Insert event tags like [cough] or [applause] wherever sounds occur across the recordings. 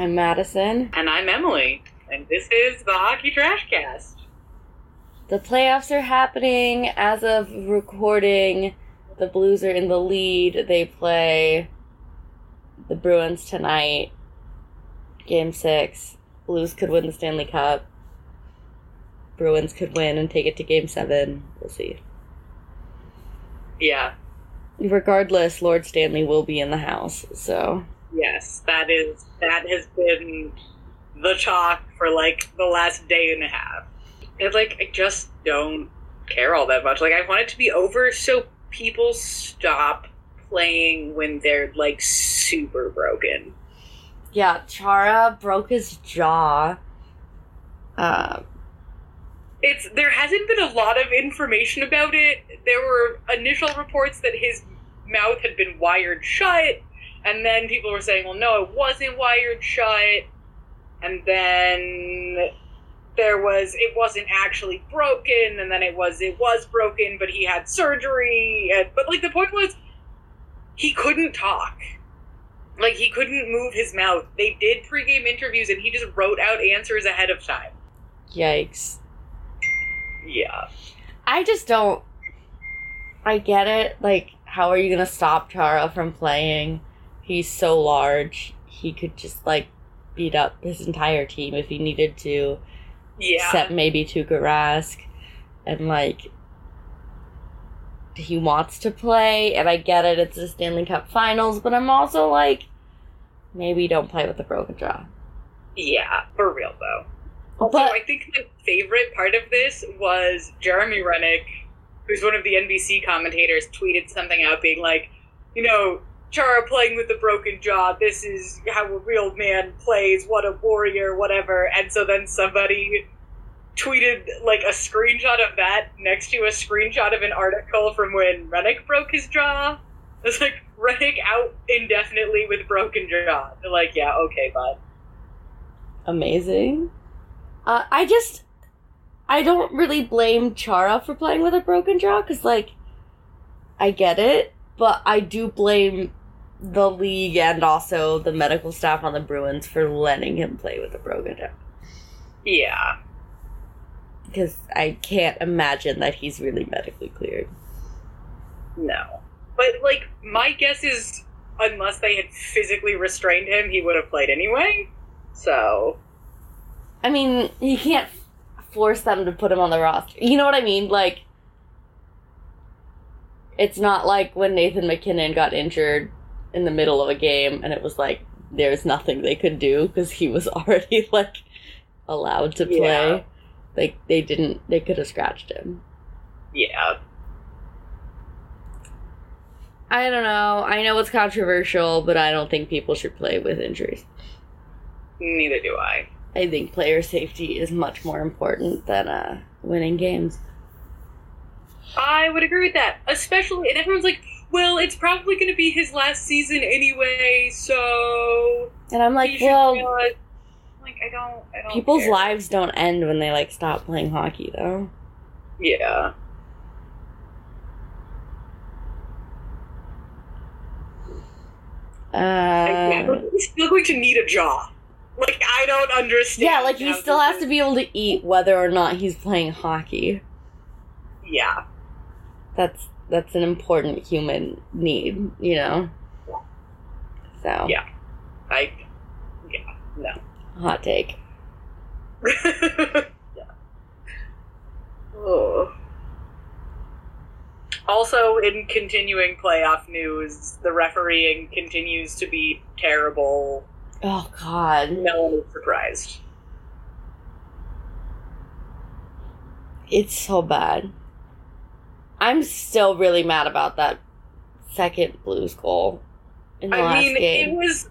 I'm Madison. And I'm Emily. And this is the Hockey Trash Cast. The playoffs are happening as of recording. The Blues are in the lead. They play the Bruins tonight. Game six. Blues could win the Stanley Cup. Bruins could win and take it to game seven. We'll see. Yeah. Regardless, Lord Stanley will be in the house, so. Yes, that is that has been the talk for like the last day and a half. And like I just don't care all that much. Like I want it to be over so people stop playing when they're like super broken. Yeah, Chara broke his jaw. Uh, it's there hasn't been a lot of information about it. There were initial reports that his mouth had been wired shut, and then people were saying, "Well, no, it wasn't wired shut." And then there was it wasn't actually broken, and then it was it was broken, but he had surgery. And, but like the point was, he couldn't talk. Like he couldn't move his mouth. They did pregame interviews, and he just wrote out answers ahead of time. Yikes. Yeah. I just don't. I get it. Like, how are you gonna stop Chara from playing? He's so large. He could just like beat up his entire team if he needed to. Yeah. Except maybe Tuukka Rask, and like he wants to play, and I get it. It's the Stanley Cup Finals, but I'm also like, maybe don't play with a broken jaw. Yeah, for real though. Also, But- I think my favorite part of this was Jeremy Roenick, who's one of the NBC commentators, tweeted something out being like, you know, Chara playing with a broken jaw, this is how a real man plays, what a warrior, whatever. And so then somebody tweeted like a screenshot of that next to a screenshot of an article from when Roenick broke his jaw. [laughs] It's like Roenick out indefinitely with broken jaw. They're like, yeah, okay, bud. amazing. Uh, I just, I don't really blame Chara for playing with a broken jaw because, like, I get it, but I do blame the league and also the medical staff on the Bruins for letting him play with a broken jaw Yeah. because I can't imagine that he's really medically cleared. No. But, like, my guess is unless they had physically restrained him, he would have played anyway. So, I mean, you can't force them to put him on the roster. You know what I mean? Like, it's not like when Nathan MacKinnon got injured in the middle of a game and it was like there's nothing they could do because he was [laughs] already like allowed to play. Yeah. Like they didn't. They could have scratched him. yeah. I don't know. I know it's controversial, but I don't think people should play with injuries. Neither do I. I think player safety is much more important than uh, winning games. I would agree with that. Especially, and everyone's like, well, it's probably going to be his last season anyway, so. And I'm like, well, Like, I don't. I don't people's care. lives don't end when they like stop playing hockey, though. Yeah. Uh, he's still going to need a jaw. Like, I don't understand. yeah, like he still has to be able to eat whether or not he's playing hockey. Yeah. That's that's an important human need, you know. So Yeah. I. Yeah. No. hot take. [laughs] yeah. Oh. Also, in continuing playoff news, the refereeing continues to be terrible. Oh God, No one is surprised. it's so bad. I'm still really mad about that second Blues goal in the I last mean, game. it was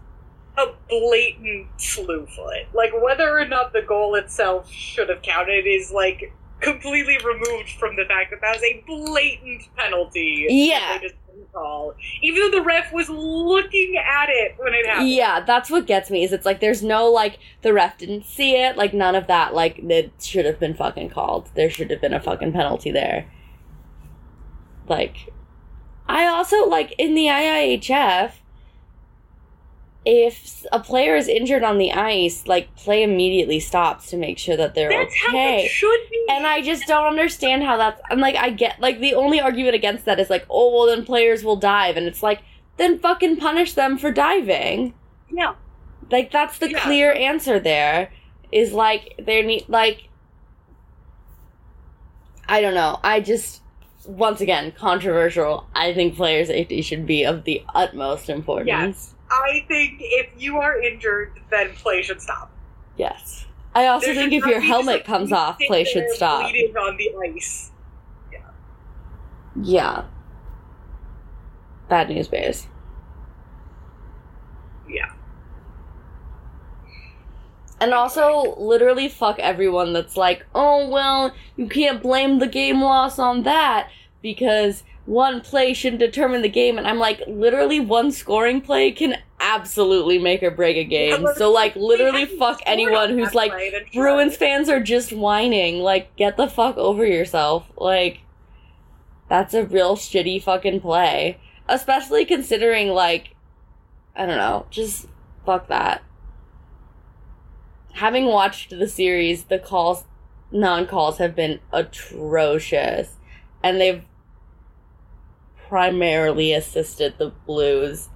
a blatant slew foot. Like, whether or not the goal itself should have counted is, like, completely removed from the fact that that was a blatant penalty. Yeah. Call. Even though the ref was looking at it when it happened. Yeah, that's what gets me. Is it's like there's no like the ref didn't see it, like none of that. Like it should have been fucking called. There should have been a fucking penalty there. Like, I also like in the IIHF. if a player is injured on the ice, like play immediately stops to make sure that they're That's okay. should be. And I just don't understand how that's. I'm like, I get like the only argument against that is like, oh well, then players will dive, and it's like, then fucking punish them for diving. yeah. Like that's the Yeah. clear answer. There is like there need like. I don't know. I just once again controversial. I think player safety should be of the utmost importance. Yes. I think if you are injured, then play should stop. Yes. I also There think if your helmet comes off, play should stop. Bleeding on the ice. Yeah. Yeah. Bad news bears. Yeah. And also, literally, fuck everyone that's like, oh, well, you can't blame the game loss on that because one play shouldn't determine the game. And I'm like, literally, one scoring play can absolutely make or break a game. Yeah, So, like, literally, fuck anyone who's like. Bruins fans are just whining. Like, get the fuck over yourself. Like, that's a real shitty fucking play. Especially considering, like, I don't know, just fuck that. Having watched the series, the calls, non calls have been atrocious. And they've primarily assisted the Blues.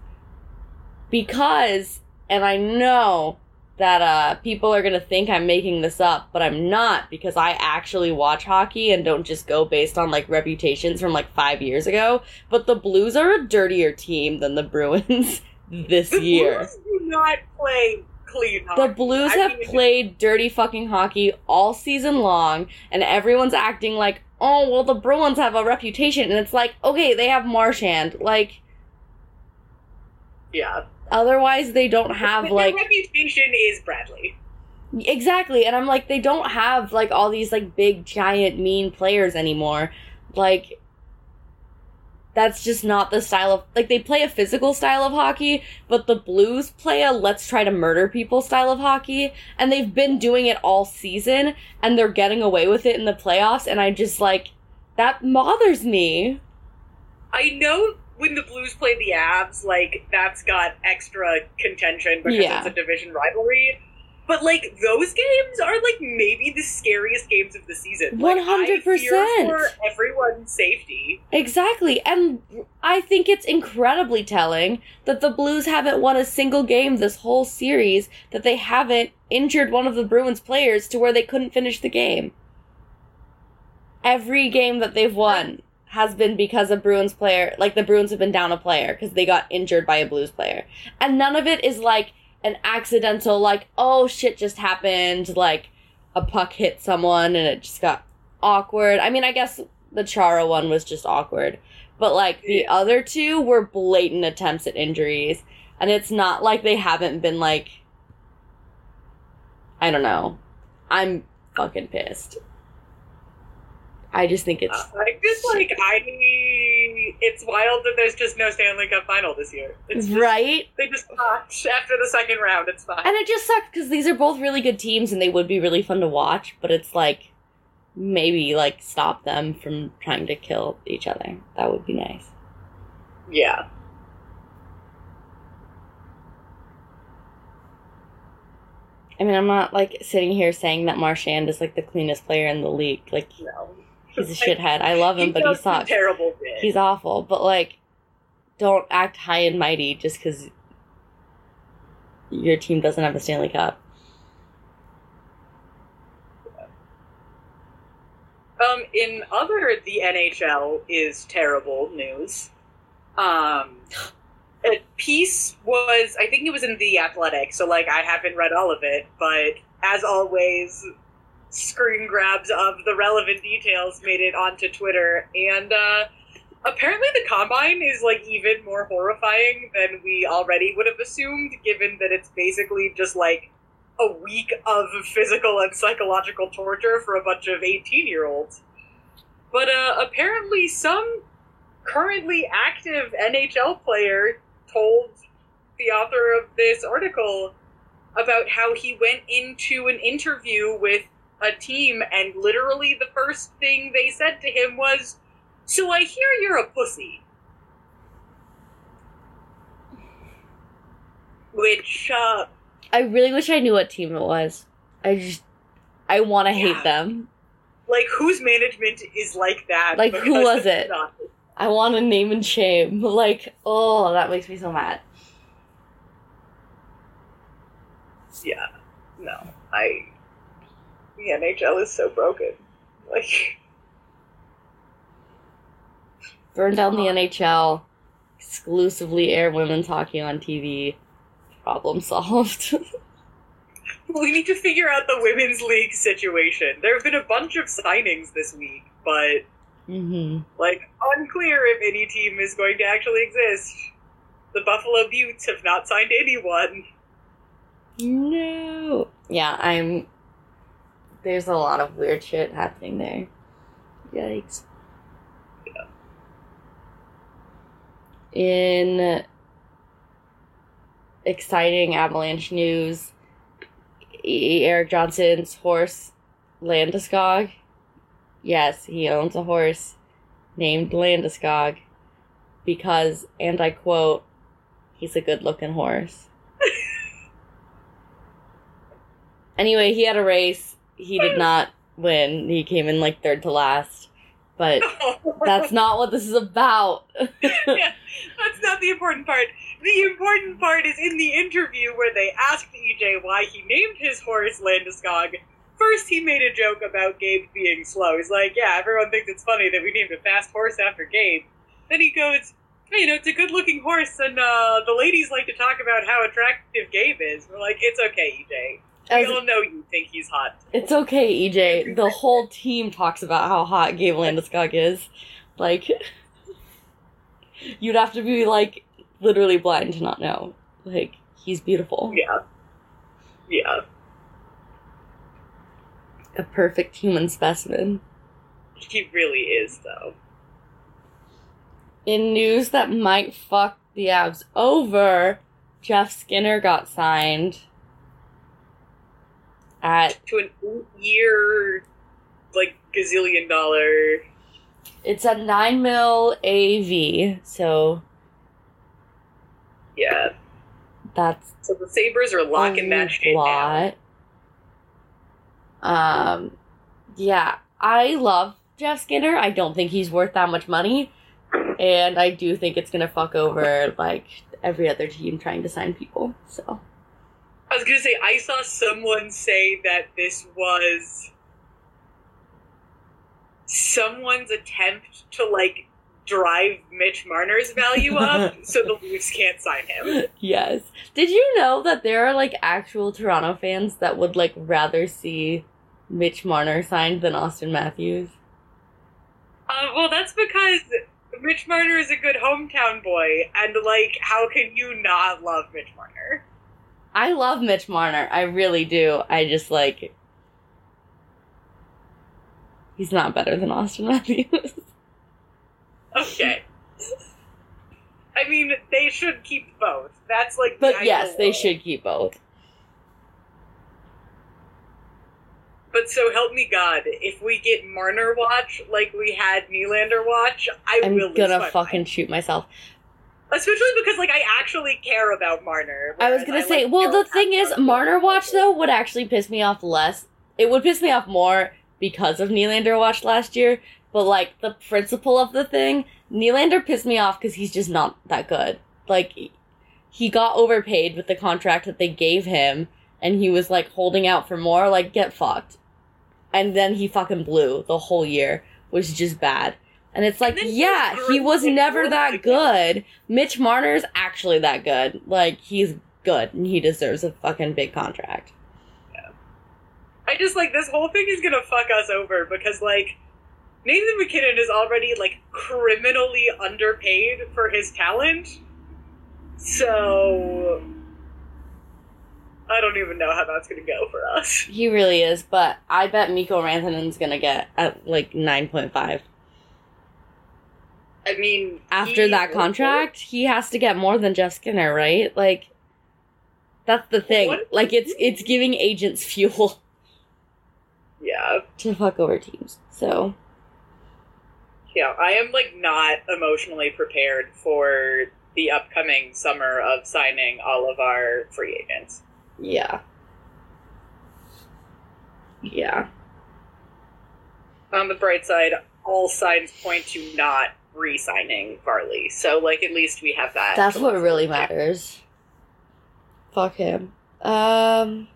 Because, and I know that uh, people are going to think I'm making this up, but I'm not because I actually watch hockey and don't just go based on like reputations from like five years ago. But the Blues are a dirtier team than the Bruins [laughs] this the year. Blues do not play clean The. Blues I have played dirty fucking hockey all season long, and everyone's acting like, oh, well, the Bruins have a reputation. And it's like, okay, they have Marchand. Like, Yeah. otherwise, they don't have, Their like, reputation is Bradley. Exactly, and I'm like, they don't have like all these like big, giant, mean players anymore. Like, that's just not the style of like they play a physical style of hockey, but the Blues play a let's try to murder people style of hockey, and they've been doing it all season, and they're getting away with it in the playoffs, and I just like that bothers me. I know when the Blues play the Avs, like that's got extra contention because Yeah. it's a division rivalry. But like those games are like maybe the scariest games of the season. 100%. for everyone's safety. Exactly. And I think it's incredibly telling that the Blues haven't won a single game this whole series, that they haven't injured one of the Bruins players to where they couldn't finish the game. Every game that they've won has been because a Bruins player, like the Bruins have been down a player because they got injured by a Blues player. And none of it is like an accidental, like, oh shit just happened, like a puck hit someone and it just got awkward. I mean, I guess the Chara one was just awkward. But like the other two were blatant attempts at injuries. And it's not like they haven't been like I don't know. I'm fucking pissed. I just think it's I just like I it's wild that there's just no Stanley Cup final this year. It's just, right. They just watch after the second round. It's fine. And it just sucks because these are both really good teams and they would be really fun to watch, but it's like maybe like stop them from trying to kill each other. That would be nice. yeah. I mean, I'm not like sitting here saying that Marchand is like the cleanest player in the league. Like No. He's a [laughs] shithead. I love him, He but he sucks. Terrible bit. He's awful. But like, don't act high and mighty just because your team doesn't have a Stanley Cup. Um, in other the NHL is terrible news. Um, a piece was I think it was in the Athletic, so like I haven't read all of it, but as always, screen grabs of the relevant details made it onto Twitter, and uh, apparently the combine is like even more horrifying than we already would have assumed, given that it's basically just like a week of physical and psychological torture for a bunch of 18 year olds. But uh, apparently, some currently active NHL player told the author of this article about how he went into an interview with a team and literally the first thing they said to him was, So I hear you're a pussy. which uh, I really wish I knew what team it was. I just, I want to Yeah. hate them. like whose management is like that? Like, who was it? not- I want to name and shame. [laughs] Like, oh, that makes me so mad. Yeah, no, I. The NHL is so broken. Like, Burn down the NHL. Exclusively air women's hockey on TV. Problem solved. [laughs] we need to figure out the women's league situation. There have been a bunch of signings this week, but hmm like unclear if any team is going to actually exist. The Buffalo Beauts have not signed anyone. No. Yeah, I'm. There's a lot of weird shit happening there. Yikes. In exciting Avalanche news, Erik Johnson's horse, Landeskog. Yes, he owns a horse named Landeskog because, and I quote, he's a good looking horse. [laughs] Anyway, he had a race. He did not win. He came in like third to last. But that's [laughs] not what this is about. yeah, [laughs] that's not the important part. The important part is in the interview where they asked EJ why he named his horse Landeskog. First, he made a joke about Gabe being slow. He's like, "Yeah, everyone thinks it's funny that we named a fast horse after Gabe." Then he goes, hey, "You know, it's a good-looking horse, and uh, the ladies like to talk about how attractive Gabe is." We're like, "It's okay, EJ. We As- all know you think he's hot." it's okay, EJ. The whole team talks about how hot Gabe Landeskog is. Like, you'd have to be like literally blind to not know. Like, he's beautiful. Yeah, yeah. A perfect human specimen. He really is, though. In news that might fuck the Avs over, Jeff Skinner got signed at To an eight-year, like gazillion dollar it's a nine mil AV, so Yeah. that's So the Sabres are locking that shit down. Um, yeah, I love Jeff Skinner. I don't think he's worth that much money, and I do think it's gonna fuck over like every other team trying to sign people. So I was gonna say I saw someone say that this was someone's attempt to like drive Mitch Marner's value up [laughs] so the Leafs can't sign him. yes, did you know that there are like actual Toronto fans that would like rather see Mitch Marner signed than Auston Matthews? Uh, well, that's because Mitch Marner is a good hometown boy, and like, how can you not love Mitch Marner? I love Mitch Marner. I really do. I just like. He's not better than Auston [laughs] Matthews. Okay. I mean, they should keep both. That's like, but ideal yes, they should keep both. But so help me God, if we get Marner watch like we had Nylander watch, I I'm will gonna fucking mind. shoot myself. Especially because like I actually care about Marner. I was gonna say, like, well, the thing is, Marner Watch though would actually piss me off less. It would piss me off more because of Nylander Watch last year. But like the principle of the thing, Nylander pissed me off because he's just not that good. Like he got overpaid with the contract that they gave him, and he was like holding out for more. Like get fucked. And then he fucking blew the whole year, which is just bad. And it's like, And yeah, he was never that good. Mitch Marner's actually that good. Like he's good, and he deserves a fucking big contract. Yeah. I just like this whole thing is gonna fuck us over because like Nathan MacKinnon is already like criminally underpaid for his talent. So I don't even know how that's gonna go for us. He really is, but I bet Mikko Rantanen's gonna get at like nine point five. I mean After that contract, he has to get more than Jeff Skinner, right? Like that's the thing. What? Like it's it's giving agents [laughs] fuel Yeah. to fuck over teams. So Yeah, I am like not emotionally prepared for the upcoming summer of signing all of our free agents. Yeah. Yeah. On the bright side, all signs point to not re-signing Varley. So, like, at least we have that. That's what really matters. Fuck him. Um.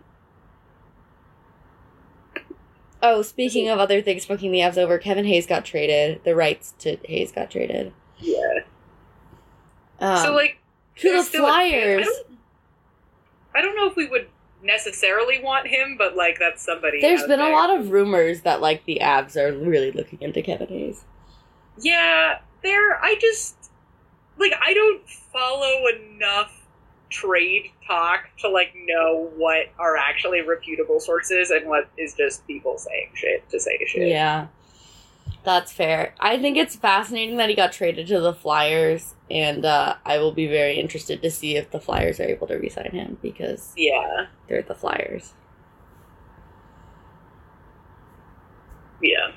Oh, speaking of other things fucking the Avs over, Kevin Hayes got traded. The rights to Hayes got traded. Yeah. Um, so, like, to the Flyers. I don't, I don't know if we would necessarily want him, but like that's somebody. There's been a lot of rumors that like the Avs are really looking into Kevin Hayes. Yeah, there. I just like I don't follow enough trade talk to like know what are actually reputable sources and what is just people saying shit to say shit. Yeah. That's fair. I think it's fascinating that he got traded to the Flyers, and uh, I will be very interested to see if the Flyers are able to re-sign him because Yeah. they're the Flyers. Yeah.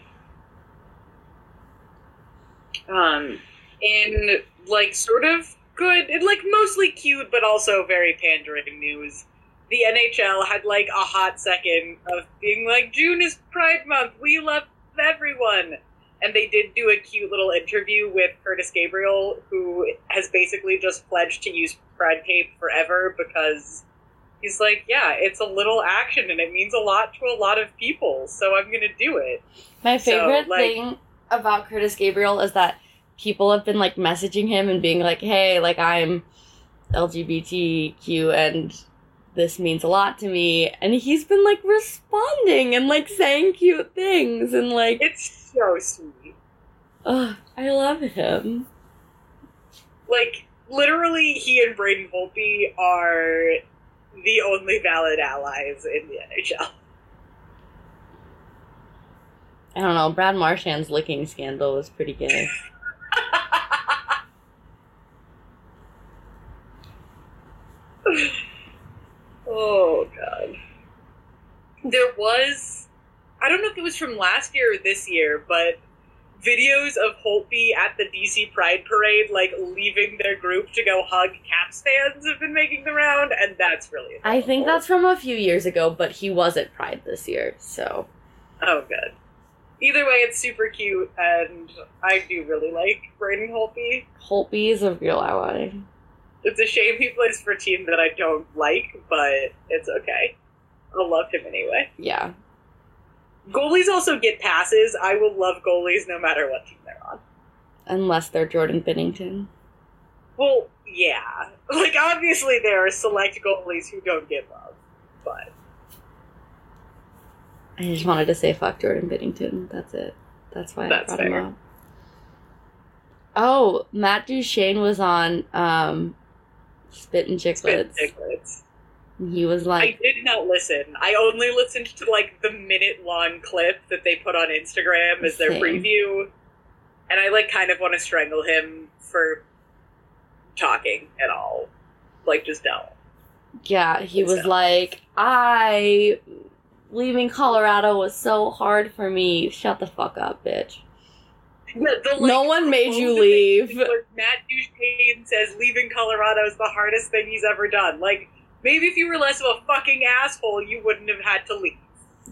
Um, in like sort of good, like mostly cute, but also very pandering news. The NHL had like a hot second of being like, June is Pride Month. We love everyone. And they did do a cute little interview with Kurtis Gabriel, who has basically just pledged to use Pride tape forever because he's like, yeah, it's a little action and it means a lot to a lot of people, so I'm gonna do it. My So, favorite like- thing about Kurtis Gabriel is that people have been like messaging him and being like, "Hey, like I'm LGBTQ and this means a lot to me," and he's been like responding and like saying cute things and like, It's so sweet. ugh, I love him. Like, literally, he and Braden Holtby are the only valid allies in the NHL. I don't know. Brad Marchand's licking scandal was pretty gay. [laughs] oh, God. There was, I don't know if it was from last year or this year, but videos of Holtby at the DC Pride Parade, like leaving their group to go hug Caps fans, have been making the round, and that's really. I think that's from a few years ago, but he was at Pride this year, so Oh, good. Either way, it's super cute, and I do really like Braden Holtby. Holtby is a real ally. It's a shame he plays for a team that I don't like, but it's okay. I'll love him anyway. Yeah, Goalies also get passes. I will love goalies no matter what team they're on. unless they're Jordan Binnington. Well, yeah. Like, obviously, there are select goalies who don't get love, but I just wanted to say fuck Jordan Binnington. That's it. That's why That's I brought him up. Oh, Matt Duchene was on um, Spittin' Chiclets. spit Chiclets. chicklets. He was like, I did not listen. I only listened to like the minute long clip that they put on Instagram as their Same. preview. And I like kind of want to strangle him for talking at all. Like just don't. yeah, he was So. like, I leaving Colorado was so hard for me. Shut the fuck up, bitch. The- the, like, no one made you quote that they leave. use where Matt Duchene says leaving Colorado is the hardest thing he's ever done. Like maybe if you were less of a fucking asshole, you wouldn't have had to leave.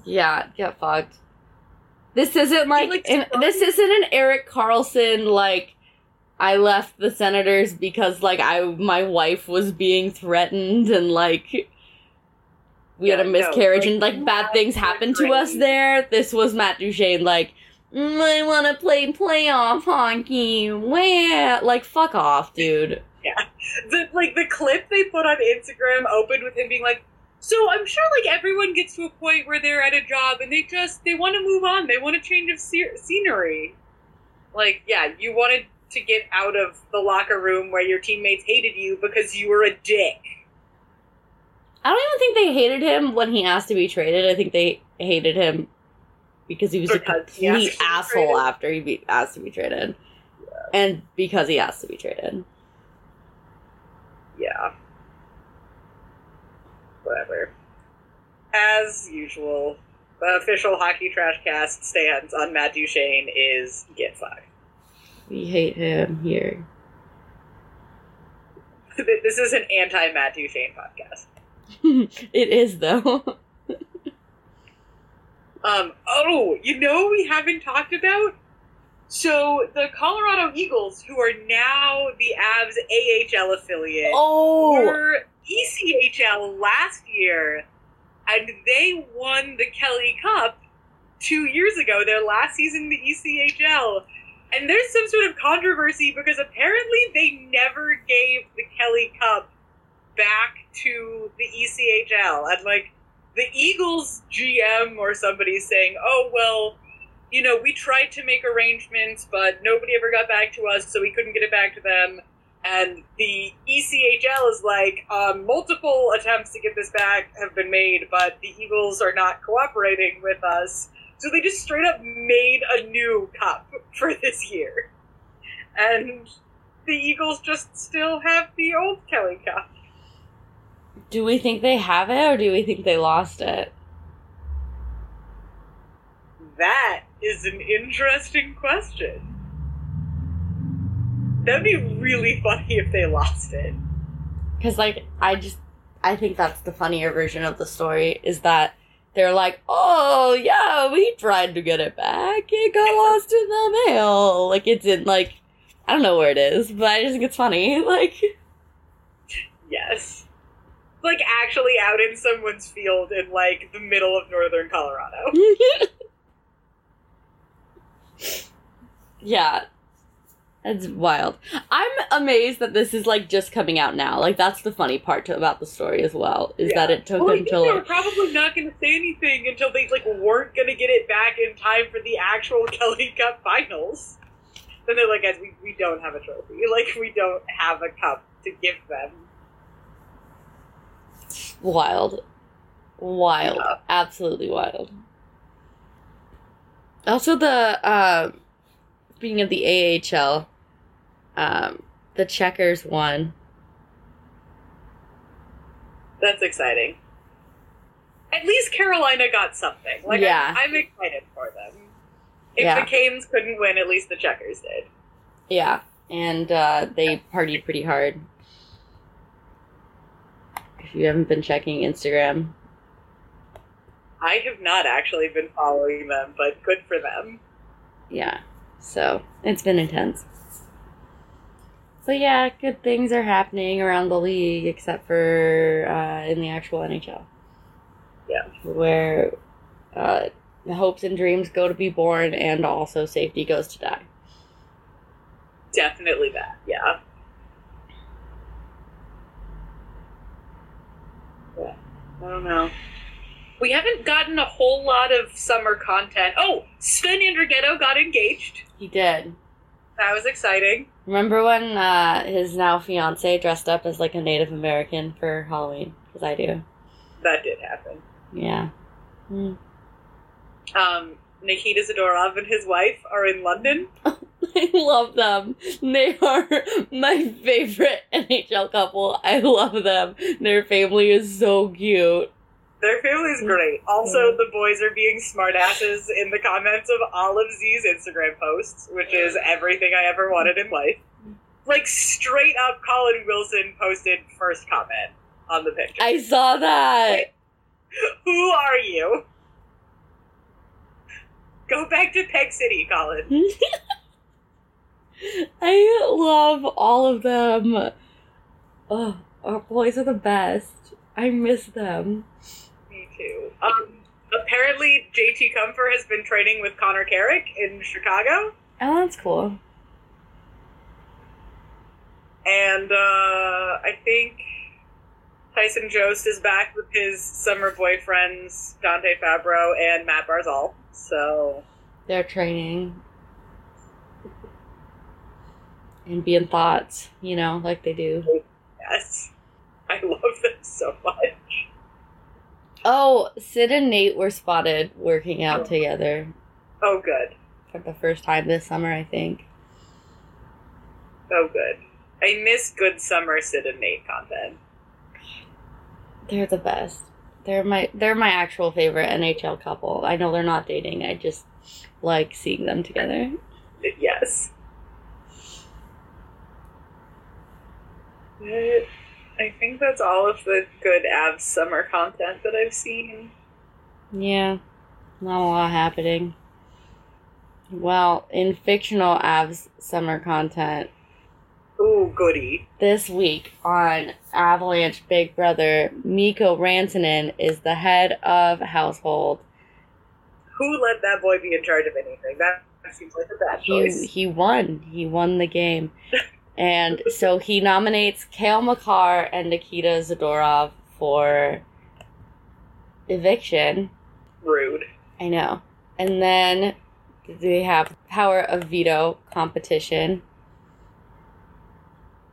Yeah, get fucked. This isn't like, like, an, this isn't an Erik Karlsson like I left the Senators because like I my wife was being threatened and like we had Yeah, a no, miscarriage like, and like bad things happened to us there. This was Matt Duchene like "Mm, I want to play playoff hockey. Wah. Like fuck off, dude. Yeah, the like the clip they put on Instagram opened with him being like, "So I'm sure like everyone gets to a point where they're at a job and they just they want to move on. They want a change of scenery. Like, yeah, you wanted to get out of the locker room where your teammates hated you because you were a dick. I don't even think they hated him when he asked to be traded. I think they hated him because he was Because a complete asshole after he be, asked to be traded, and because he asked to be traded. Yeah. Whatever. As usual, the official hockey trash cast stance on Matt Duchene is get fucked. We hate him here. this is an anti Matt Duchene podcast. [laughs] it is though. [laughs] Um, oh, you know we haven't talked about? So the Colorado Eagles, who are now the Avs AHL affiliate, Oh, were ECHL last year, and they won the Kelly Cup two years ago, their last season in the ECHL. And there's some sort of controversy because apparently they never gave the Kelly Cup back to the ECHL. And like the Eagles GM or somebody saying, oh, well, you know, we tried to make arrangements, but nobody ever got back to us, so we couldn't get it back to them. And the ECHL is like, um, multiple attempts to get this back have been made, but the Eagles are not cooperating with us. So they just straight up made a new cup [laughs] for this year. And the Eagles just still have the old Kelly Cup. Do we think they have it or do we think they lost it? That is an interesting question. That'd be really funny if they lost it. Because, like, I just, I think that's the funnier version of the story is that they're like, oh, yeah, we tried to get it back. It got lost in the mail. Like, it's in, like, I don't know where it is, but I just think it's funny. [laughs] Like, Yes. Like actually out in someone's field in like the middle of northern Colorado. [laughs] yeah. That's wild. I'm amazed that this is like just coming out now. Like that's the funny part to, about the story as well is that it took well, until they were probably not going to say anything until they like weren't going to get it back in time for the actual [laughs] Kelly Cup finals. Then they're like, guys, we, we don't have a trophy. Like we don't have a cup to give them. Wild, wild, Yeah. absolutely wild. Also, the uh, speaking of the AHL, um, the Checkers won. That's exciting. At least Carolina got something. Like Yeah. I'm, I'm excited for them. If Yeah. the Canes couldn't win, at least the Checkers did. Yeah, and uh, they partied pretty hard. If you haven't been checking Instagram, I have not actually been following them, but good for them. yeah. So it's been intense. So yeah, good things are happening around the league, except for uh, in the actual NHL. Yeah. where uh, the hopes and dreams go to be born, and also safety goes to die. Definitely that, yeah. Yeah, I don't know. We haven't gotten a whole lot of summer content. Oh, Sven and Andrighetto got engaged. He did. That was exciting. Remember when uh, his now fiance dressed up as like a Native American for Halloween? Because I do. That did happen. Yeah. Hmm. Um, Nikita Zadorov and his wife are in London. [laughs] [laughs] I love them. They are my favorite [laughs] NHL couple. I love them. Their family is so cute. Their family's great. Also, the boys are being smartasses in the comments of all of Z's Instagram posts, which is everything I ever wanted in life. Like, straight up, Colin Wilson posted first comment on the picture. I saw that. Who are you? Go back to Peg City, Colin. [laughs] I love all of them. Oh, our boys are the best. I miss them. Me too. Um, apparently, JT Compher has been training with Connor Carrick in Chicago, Oh, that's cool. and uh, I think Tyson Jost is back with his summer boyfriends Dante Fabbro and Mat Barzal. So They're training and being thoughts, you know, like they do. yes, I love them so much. Oh, Sid and Nate were spotted working out oh. together Oh, good. for the first time this summer, I think. Oh, good. I miss good summer Sid and Nate content. They're the best. They're my they're my actual favorite NHL couple. I know they're not dating. I just like seeing them together. Yes. I think that's all of the good Avs summer content that I've seen. Yeah, not a lot happening. Well, in fictional Avs summer content, Ooh, goody. this week on Avalanche Big Brother, Mikko Rantanen is the head of household. Who let that boy be in charge of anything? That seems like a bad choice. He he won. He won the game. [laughs] And so he nominates Cale Makar and Nikita Zadorov for eviction. Rude. I know. And then they have power of veto competition.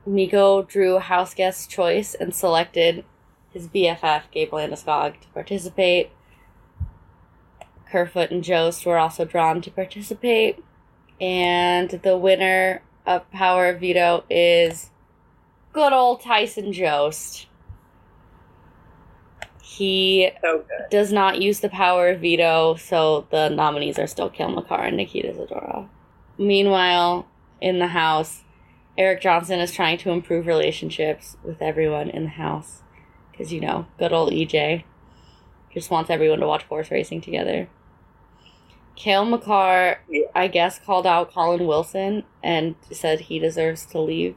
Nico drew house guest choice and selected his BFF, Gabe Landeskog, to participate. Kerfoot and Jost were also drawn to participate. And the winner of Power of Veto is good old Tyson Jost. He So does not use the power of veto, so the nominees are still Cale Makar and Nikita Zadorov. Meanwhile, in the house, Erik Johnson is trying to improve relationships with everyone in the house. Because, you know, good old EJ just wants everyone to watch horse racing together. Cale Makar, Yeah. I guess, called out Colin Wilson and said he deserves to leave.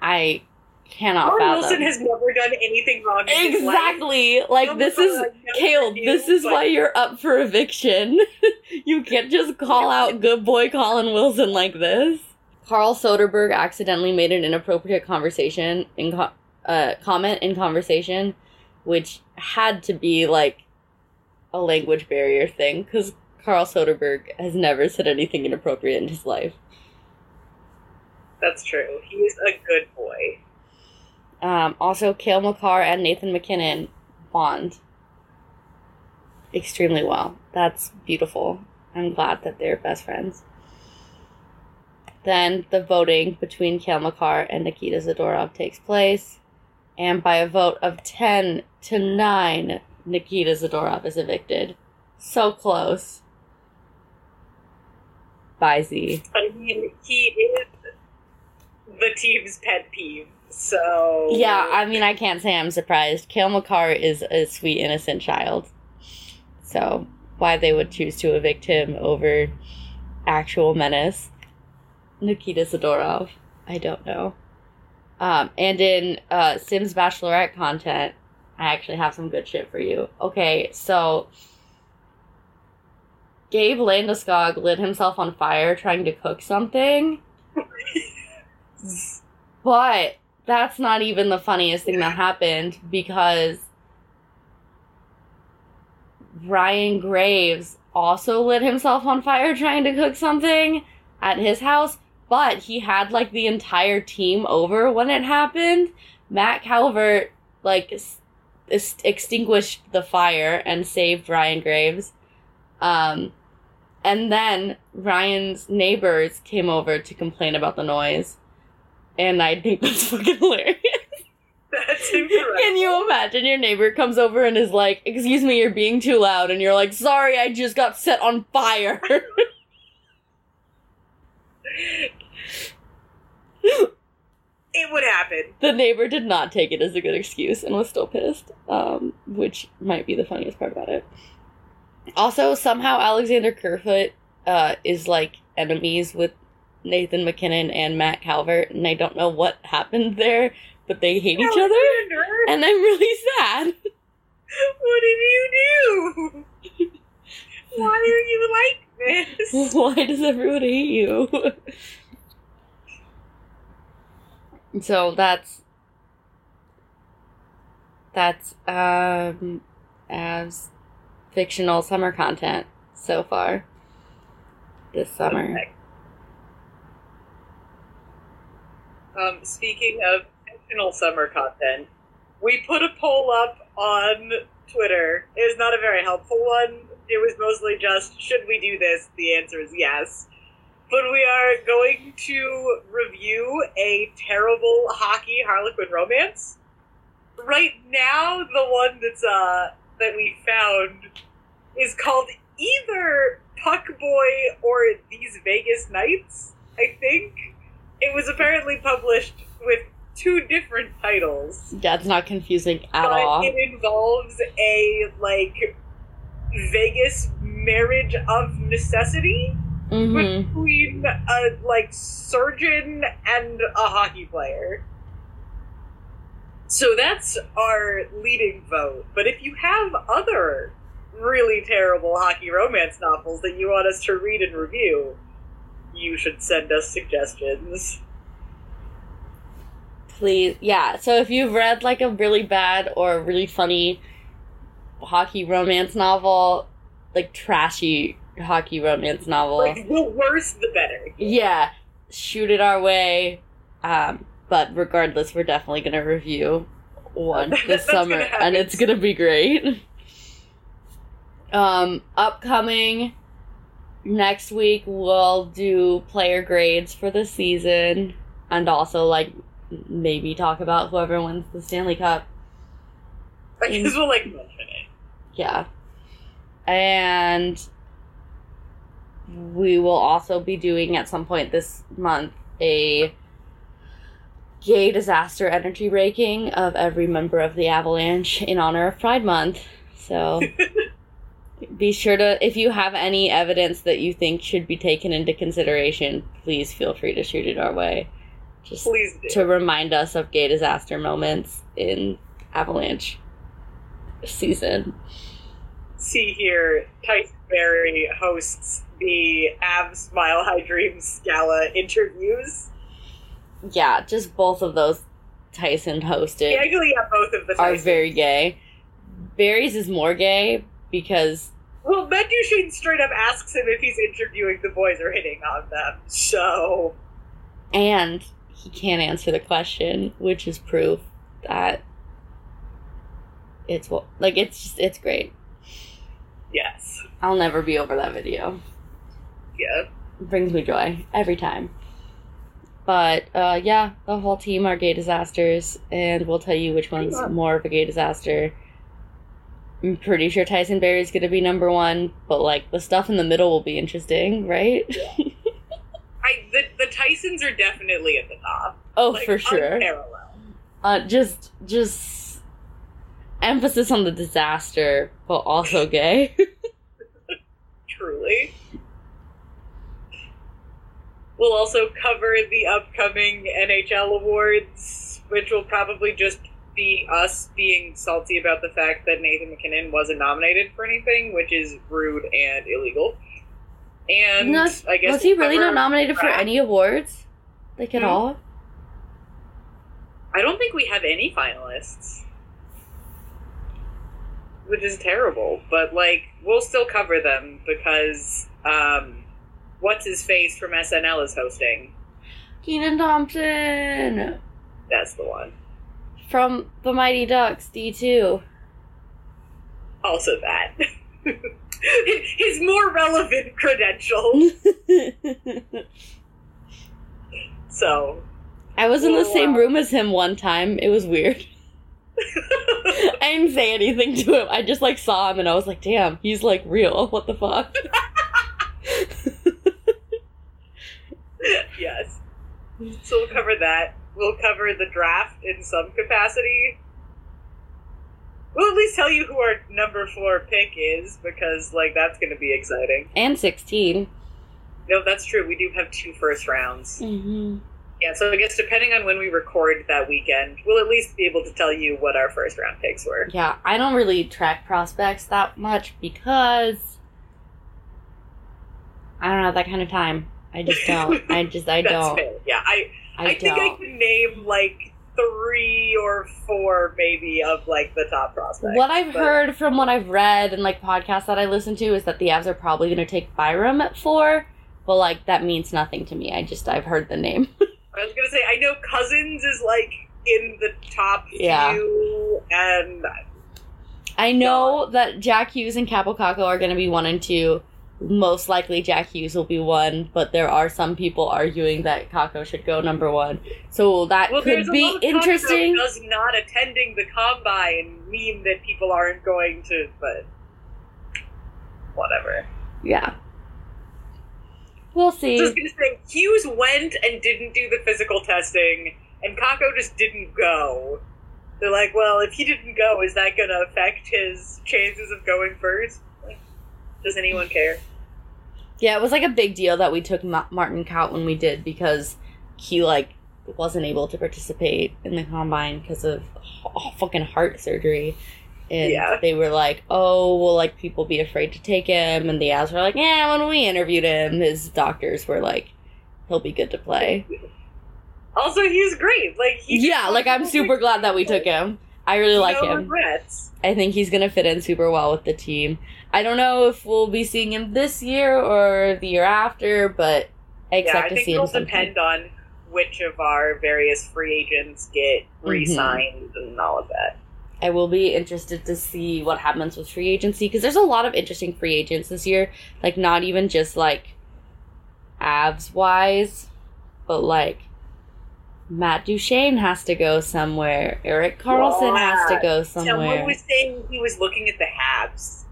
I cannot Colin fathom. Wilson has never done anything wrong in his life. Exactly. Like this is Cale, knew, this is but- why you're up for eviction. [laughs] you can't just call out good boy Colin Wilson like this. Carl Soderberg accidentally made an inappropriate conversation in co- uh, comment in conversation, which had to be like a language barrier thing because Carl Soderberg has never said anything inappropriate in his life. That's true. He is a good boy. Um, also, Cale Makar and Nathan MacKinnon bond extremely well. That's beautiful. I'm glad that they're best friends. Then the voting between Cale Makar and Nikita Zadorov takes place, and by a vote of 10 to 9, Nikita Zadorov is evicted. So close. Bye, Z. I mean, he is the team's pet peeve. So Yeah, I mean, I can't say I'm surprised. Cale Makar is a sweet, innocent child. So, why they would choose to evict him over actual menace? Nikita Zadorov. I don't know. Um, and in uh, Sims Bachelorette content, I actually have some good shit for you. Okay, so Gabe Landeskog lit himself on fire trying to cook something. [laughs] But that's not even the funniest thing that happened because Ryan Graves also lit himself on fire trying to cook something at his house, but he had like the entire team over when it happened. Matt Calvert like extinguished the fire and saved Ryan Graves. Um and then Ryan's neighbors came over to complain about the noise. And I think that's [laughs] fucking hilarious. that's incredible. Can you imagine your neighbor comes over and is like, Excuse me, you're being too loud. And you're like, Sorry, I just got set on fire. [laughs] It would happen. the neighbor did not take it as a good excuse and was still pissed, um, which might be the funniest part about it. Also, somehow Alexander Kerfoot uh, is like enemies with Nathan MacKinnon and Matt Calvert, and I don't know what happened there, but they hate each other, and I'm really sad. [laughs] What did you do? [laughs] Why are you like this? [laughs] Why does everyone hate you? so that's that's um as fictional summer content so far this summer. Um, speaking of fictional summer content, we put a poll up on Twitter. It was not a very helpful one. It was mostly just, should we do this? The answer is yes. But we are going to review a terrible hockey Harlequin romance. Right now, the one that's uh that we found is called either Puck Boy or These Vegas Nights. I think it was apparently published with two different titles. Yeah, it's not confusing at all. it involves a like Vegas marriage of necessity hmm between a like surgeon and a hockey player. So that's our leading vote. But if you have other really terrible hockey romance novels that you want us to read and review, you should send us suggestions. Please, yeah. So if you've read like a really bad or really funny hockey romance novel, like trashy hockey romance novel, Like the worse the better. yeah, shoot it our way. Um, but regardless, we're definitely gonna review one [laughs] this summer, and it's gonna be great. Um, upcoming next week, we'll do player grades for the season, and also like maybe talk about whoever wins the Stanley Cup. I guess we'll like mention it. Yeah. And we will also be doing at some point this month a gay disaster energy raking of every member of the Avalanche in honor of Pride Month. So [laughs] be sure to, if you have any evidence that you think should be taken into consideration, please feel free to shoot it our way. Just Please do. to remind us of gay disaster moments in Avalanche season. See here, Tyson Barrie hosts the Avs Mile High Dreams Gala interviews. Yeah, just both of those Tyson hosted Yeah, actually, yeah, both of the are very gay. Barrie's is more gay because Well, Matt Duchene straight up asks him if he's interviewing the boys or hitting on them. So, and he can't answer the question, which is proof that it's what like it's just it's great. yes. I'll never be over that video. Yeah. It brings me joy every time. But uh, yeah, the whole team are gay disasters, and we'll tell you which one's more of a gay disaster. I'm pretty sure Tyson Barrie's gonna be number one, but like the stuff in the middle will be interesting, right? [laughs] I the, the Tysons are definitely at the top. oh, Like, for sure. Unparalleled. Uh, just, just emphasis on the disaster, but also [laughs] gay. [laughs] Truly. We'll also cover the upcoming NHL awards, which will probably just be us being salty about the fact that Nathan MacKinnon wasn't nominated for anything, which is rude and illegal. And No, I guess Was he really not nominated for any awards? Like at Hmm. all? I don't think we have any finalists. Which is terrible, but like we'll still cover them because um what's his face from SNL is hosting. Kenan Thompson That's the one. from the Mighty Ducks D2. Also that. [laughs] his more relevant credentials. [laughs] So I was in the same wow. room as him one time. It was weird. [laughs] I didn't say anything to him. I just like saw him and I was like, "Damn, he's like real. What the fuck?" yes. [laughs] So we'll cover that. We'll cover the draft in some capacity. We'll at least tell you who our number four pick is because, like, that's going to be exciting. and 16. No, that's true. We do have two first rounds. Mm-hmm. Yeah, so I guess depending on when we record that weekend, we'll at least be able to tell you what our first round picks were. Yeah, I don't really track prospects that much because I don't have that kind of time. I just don't. I just I [laughs] don't. fair. Yeah, I, I, I, think I can name like three or four maybe of like the top prospects. What I've but- heard from what I've read and like podcasts that I listen to is that the Avs are probably going to take Byram at four, but like that means nothing to me. I just I've heard the name. [laughs] I was gonna say I know Cozens is like in the top Yeah. few, and I know that Jack Hughes and Kaapo Kakko are going to be one and two. Most likely, Jack Hughes will be one, but there are some people arguing that Kakko should go number one. So that well, could be interesting. Does not attending the combine mean that people aren't going to? But whatever. Yeah. We'll see. Just gonna say Hughes went and didn't do the physical testing, and Kakko just didn't go. They're like, well, if he didn't go, is that going to affect his chances of going first? Like, does anyone care? Yeah, it was like a big deal that we took Ma- Martin Kaut when we did because he like wasn't able to participate in the combine because of h- fucking heart surgery. And Yeah. they were like, "Oh, will like people be afraid to take him?" And the Avs were like, "Yeah." When we interviewed him, his doctors were like, "He'll be good to play." Also, he's great. Like, he Yeah, like I'm [laughs] super glad that we took him. I really like no him. regrets. I think he's gonna fit in super well with the team. I don't know if we'll be seeing him this year or the year after, but I Yeah, I to think see him it'll depend on which of our various free agents get Mm-hmm. re-signed and all of that. I will be interested to see what happens with free agency because there's a lot of interesting free agents this year. Like not even just like Avs wise, but like Matt Duchene has to go somewhere. Erik Karlsson has to go somewhere. Someone was saying he was looking at the Habs.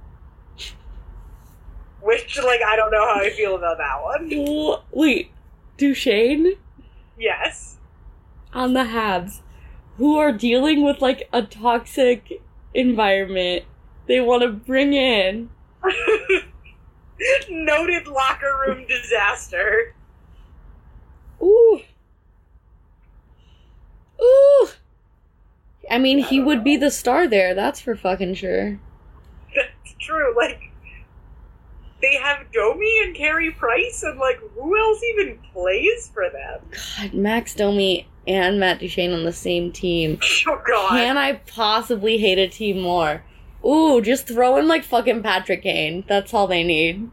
Which, like, I don't know how I feel about that one. Wait, Duchene Yes. on the Habs, who are dealing with like a toxic environment. They want to bring in. [laughs] Noted locker room disaster. Ooh. Ooh. I mean, he would be the star there, that's for fucking sure. That's true. Like, they have Domi and Carey Price, and, like, who else even plays for them? God, Max Domi and Matt Duchene on the same team. [laughs] Oh, God. Can I possibly hate a team more? Ooh, just throw in like fucking Patrick Kane. That's all they need.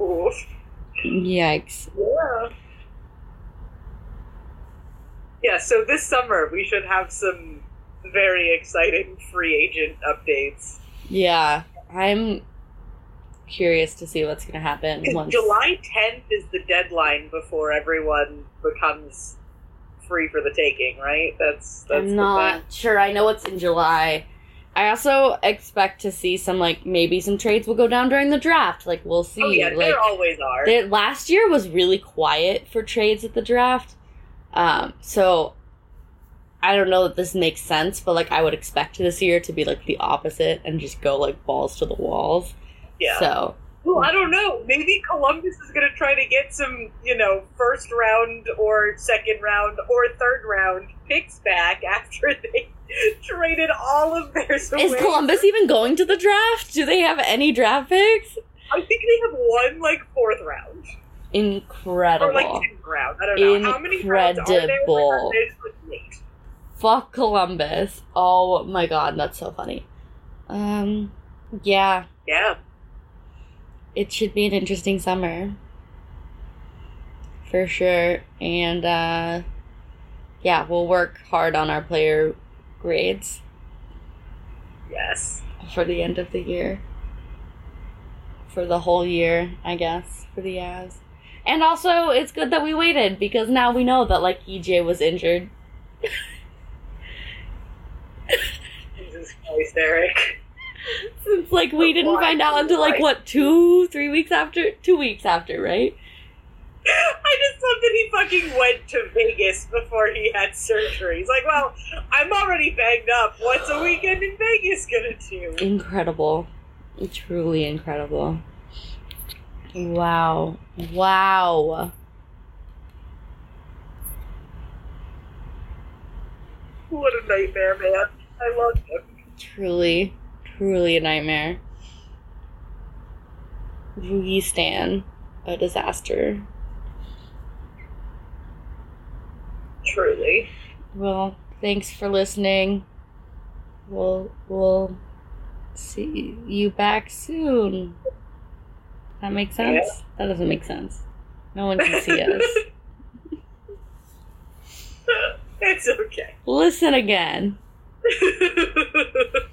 Oof. Yikes. Yeah. Yeah, so this summer we should have some very exciting free agent updates. Yeah, I'm curious to see what's gonna happen once. July 10th is the deadline before everyone becomes free for the taking, right? That's that's I'm not sure. I know it's in July. I also expect to see some like maybe some trades will go down during the draft. Like we'll oh, see. Oh yeah, like there always are. the- last year was really quiet for trades at the draft. Um, so I don't know that this makes sense, but like I would expect this year to be like the opposite and just go like balls to the walls. yeah. So Well, I don't know. Maybe Columbus is going to try to get some, you know, first round or second round or third round picks back [laughs] after they traded all of theirs away. is Columbus even going to the draft? Do they have any draft picks? I think they have one like fourth round Incredible. or like. I don't know how many are there. Like, Incredible. are there just, like. Fuck Columbus. Oh my god, that's so funny. Um, yeah, Yeah, it should be an interesting summer. For sure. And, uh, yeah, we'll work hard on our player grades yes. for the end of the year. For the whole year, I guess, for the Avs. And also, it's good that we waited because now we know that, like, EJ was injured. Jesus Christ, Erik. Since like we didn't find out until like what two, three weeks after, two weeks after, right? [laughs] I just love that he fucking went to Vegas before he had surgery. He's like, well, I'm already banged up. What's a weekend in Vegas gonna do? Incredible, truly incredible. Wow, wow. What a nightmare, man. I love him. Truly, truly a nightmare. Rugi Stan, a disaster. Truly. Well, thanks for listening. We'll we'll see you back soon. That makes sense? That doesn't make sense. No one can see us. [laughs] [laughs] it's okay. Listen again. [laughs]